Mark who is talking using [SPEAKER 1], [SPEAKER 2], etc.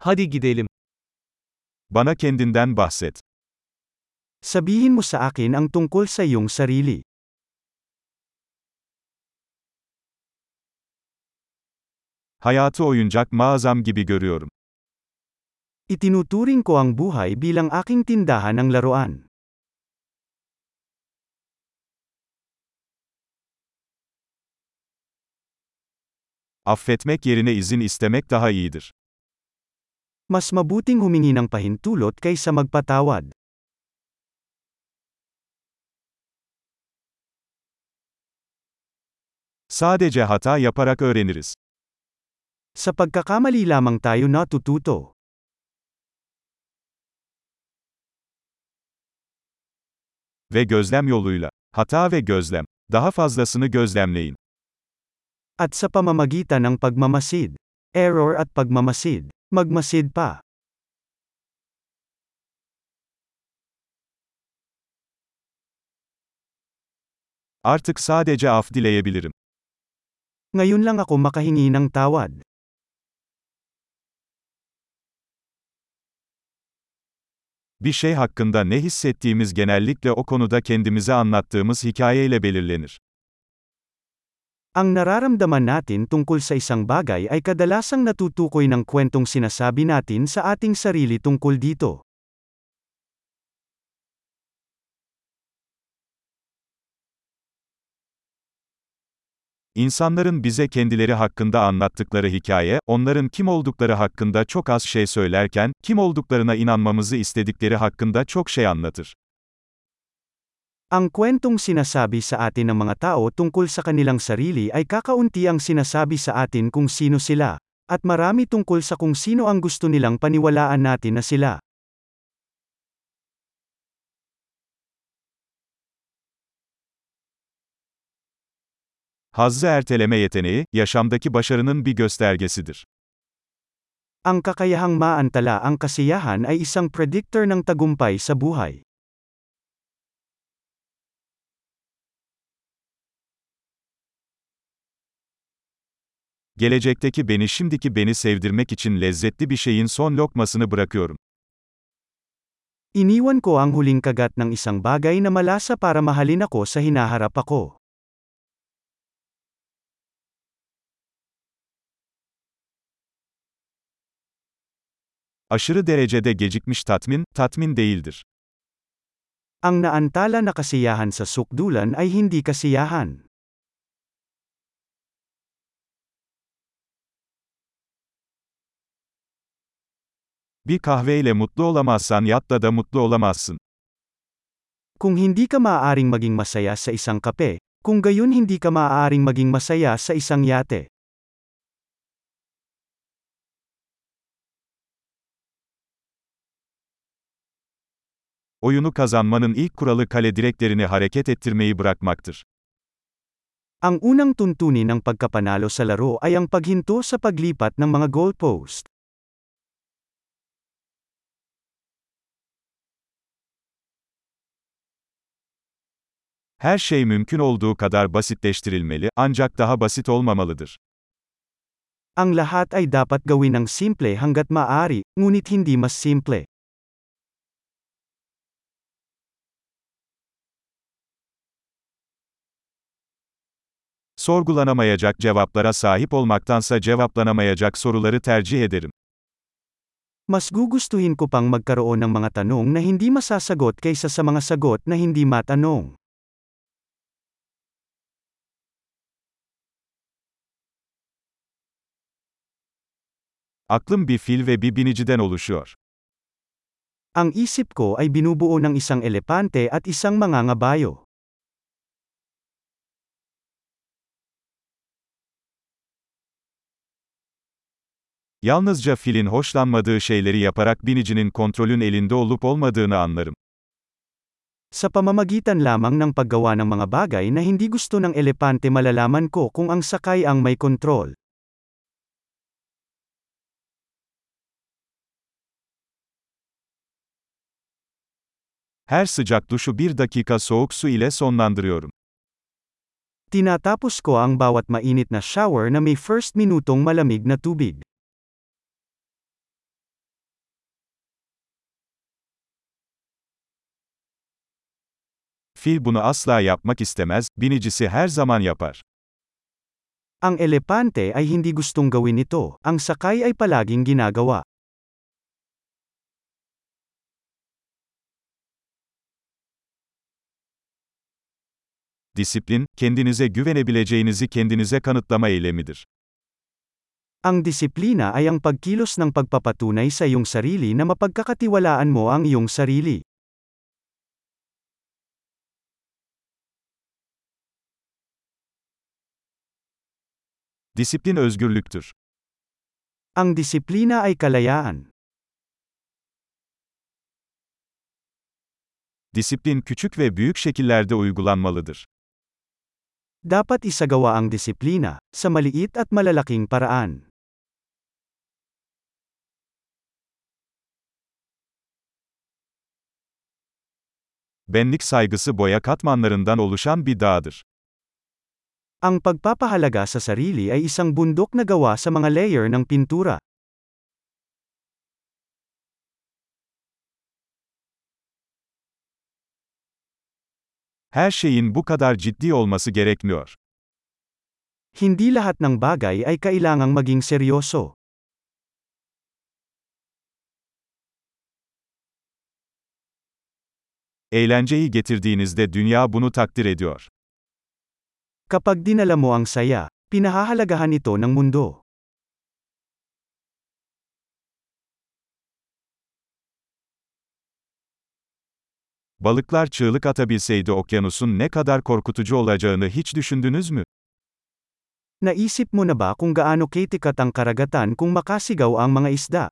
[SPEAKER 1] Hadi gidelim.
[SPEAKER 2] Bana kendinden bahset.
[SPEAKER 3] Sabihin mo sa akin ang tungkol sa iyong sarili.
[SPEAKER 2] Hayatı oyuncak mağazam gibi görüyorum.
[SPEAKER 3] Itinuturing ko ang buhay bilang aking tindahan ng laruan.
[SPEAKER 2] Affetmek yerine izin istemek daha iyidir.
[SPEAKER 3] Mas mabuting humingi ng pahintulot kaysa magpatawad.
[SPEAKER 2] Sadece hata yaparak öğreniriz.
[SPEAKER 3] Sa pagkakamali lamang tayo natututo.
[SPEAKER 2] Ve gözlem yoluyla. Hata ve gözlem. Daha fazlasını gözlemleyin.
[SPEAKER 3] At sa pamamagitan ng pagmamasid. Error at pagmamasid. Magmasid pa.
[SPEAKER 2] Artık sadece af dileyebilirim.
[SPEAKER 3] Ngayon lang ako makahingi ng tawad.
[SPEAKER 2] Bir şey hakkında ne hissettiğimiz genellikle o konuda kendimize anlattığımız hikayeyle belirlenir.
[SPEAKER 3] Ang nararamdaman natin tungkol sa isang bagay ay kadalasang natutukoy ng kwentong sinasabi natin sa ating sarili tungkol dito.
[SPEAKER 2] İnsanların bize kendileri hakkında anlattıkları hikaye, onların kim oldukları hakkında çok az şey söylerken, kim olduklarına inanmamızı istedikleri hakkında çok şey anlatır.
[SPEAKER 3] Ang kwentong sinasabi sa atin ng mga tao tungkol sa kanilang sarili ay kakaunti ang sinasabi sa atin kung sino sila, at marami tungkol sa kung sino ang gusto nilang paniwalaan natin na sila.
[SPEAKER 2] Hazzı erteleme yeteneği, yaşamdaki başarının bir göstergesidir.
[SPEAKER 3] Ang kakayahang maantala ang kasiyahan ay isang predictor ng tagumpay sa buhay.
[SPEAKER 2] Gelecekteki beni şimdiki beni sevdirmek için lezzetli bir şeyin son lokmasını bırakıyorum.
[SPEAKER 3] Iniwan ko ang huling kagat ng isang bagay na malasa para mahalin ako sa hinaharap ako.
[SPEAKER 2] Aşırı derecede gecikmiş tatmin, tatmin değildir.
[SPEAKER 3] Ang naantala na kasiyahan sa sukdulan ay hindi kasiyahan.
[SPEAKER 2] Bir kahveyle mutlu olamazsan yatta da mutlu olamazsın.
[SPEAKER 3] Kung hindi ka maaaring maging masaya sa isang kape, kung gayon hindi ka maaaring maging masaya sa isang yate.
[SPEAKER 2] Oyunu kazanmanın ilk kuralı kale direklerini hareket ettirmeyi bırakmaktır.
[SPEAKER 3] Ang unang tuntunin ng pagkapanalo sa laro ay ang paghinto sa paglipat ng mga goalpost.
[SPEAKER 2] Her şey mümkün olduğu kadar basitleştirilmeli, ancak daha basit olmamalıdır.
[SPEAKER 3] Ang lahat ay dapat gawin ng simple hanggat maaari, ngunit hindi mas simple.
[SPEAKER 2] Sorgulanamayacak cevaplara sahip olmaktansa cevaplanamayacak soruları tercih ederim.
[SPEAKER 3] Mas gugustuhin ko pang magkaroon ng mga tanong na hindi masasagot kaysa sa mga sagot na hindi matanong.
[SPEAKER 2] Aklım bir fil ve bir biniciden oluşuyor.
[SPEAKER 3] Ang isip ko ay binubuo ng isang elepante at isang mangangabayo.
[SPEAKER 2] Yalnızca filin hoşlanmadığı şeyleri yaparak binicinin kontrolün elinde olup olmadığını anlarım.
[SPEAKER 3] Sa pamamagitan lamang ng paggawa ng mga bagay na hindi gusto ng elepante malalaman ko kung ang sakay ang may kontrol.
[SPEAKER 2] Her sıcak duşu bir dakika soğuk su ile sonlandırıyorum.
[SPEAKER 3] Tinatapos ko ang bawat mainit na shower na may first minutong malamig na tubig.
[SPEAKER 2] Fil bunu asla yapmak istemez, binicisi her zaman yapar.
[SPEAKER 3] Ang elepante ay hindi gustong gawin ito, ang sakay ay palaging ginagawa.
[SPEAKER 2] Disiplin, kendinize güvenebileceğinizi kendinize kanıtlama eylemidir.
[SPEAKER 3] Ang disiplina ay ang pagkilos ng pagpapatunay sa iyong sarili na mapagkakatiwalaan mo ang iyong sarili.
[SPEAKER 2] Disiplin özgürlüktür.
[SPEAKER 3] Ang disiplina ay kalayaan.
[SPEAKER 2] Disiplin küçük ve büyük şekillerde uygulanmalıdır.
[SPEAKER 3] Dapat isagawa ang disiplina sa maliit at malalaking paraan.
[SPEAKER 2] Benlik saygısı boya katmanlarından oluşan bir dağdır.
[SPEAKER 3] Ang pagpapahalaga sa sarili ay isang bundok na gawa sa mga layer ng pintura.
[SPEAKER 2] Her şeyin bu kadar ciddi olması gerekmiyor.
[SPEAKER 3] Hindi lahat ng bagay ay kailangang maging seryoso.
[SPEAKER 2] Eğlenceyi getirdiğinizde dünya bunu takdir ediyor.
[SPEAKER 3] Kapag dinala mo ang saya, pinahahalagahan ito ng mundo.
[SPEAKER 2] Balıklar çığlık atabilseydi okyanusun ne kadar korkutucu olacağını hiç düşündünüz mü?
[SPEAKER 3] Naisip mo na ba kung gaano kitikat ang karagatan kung makasigaw ang mga isda?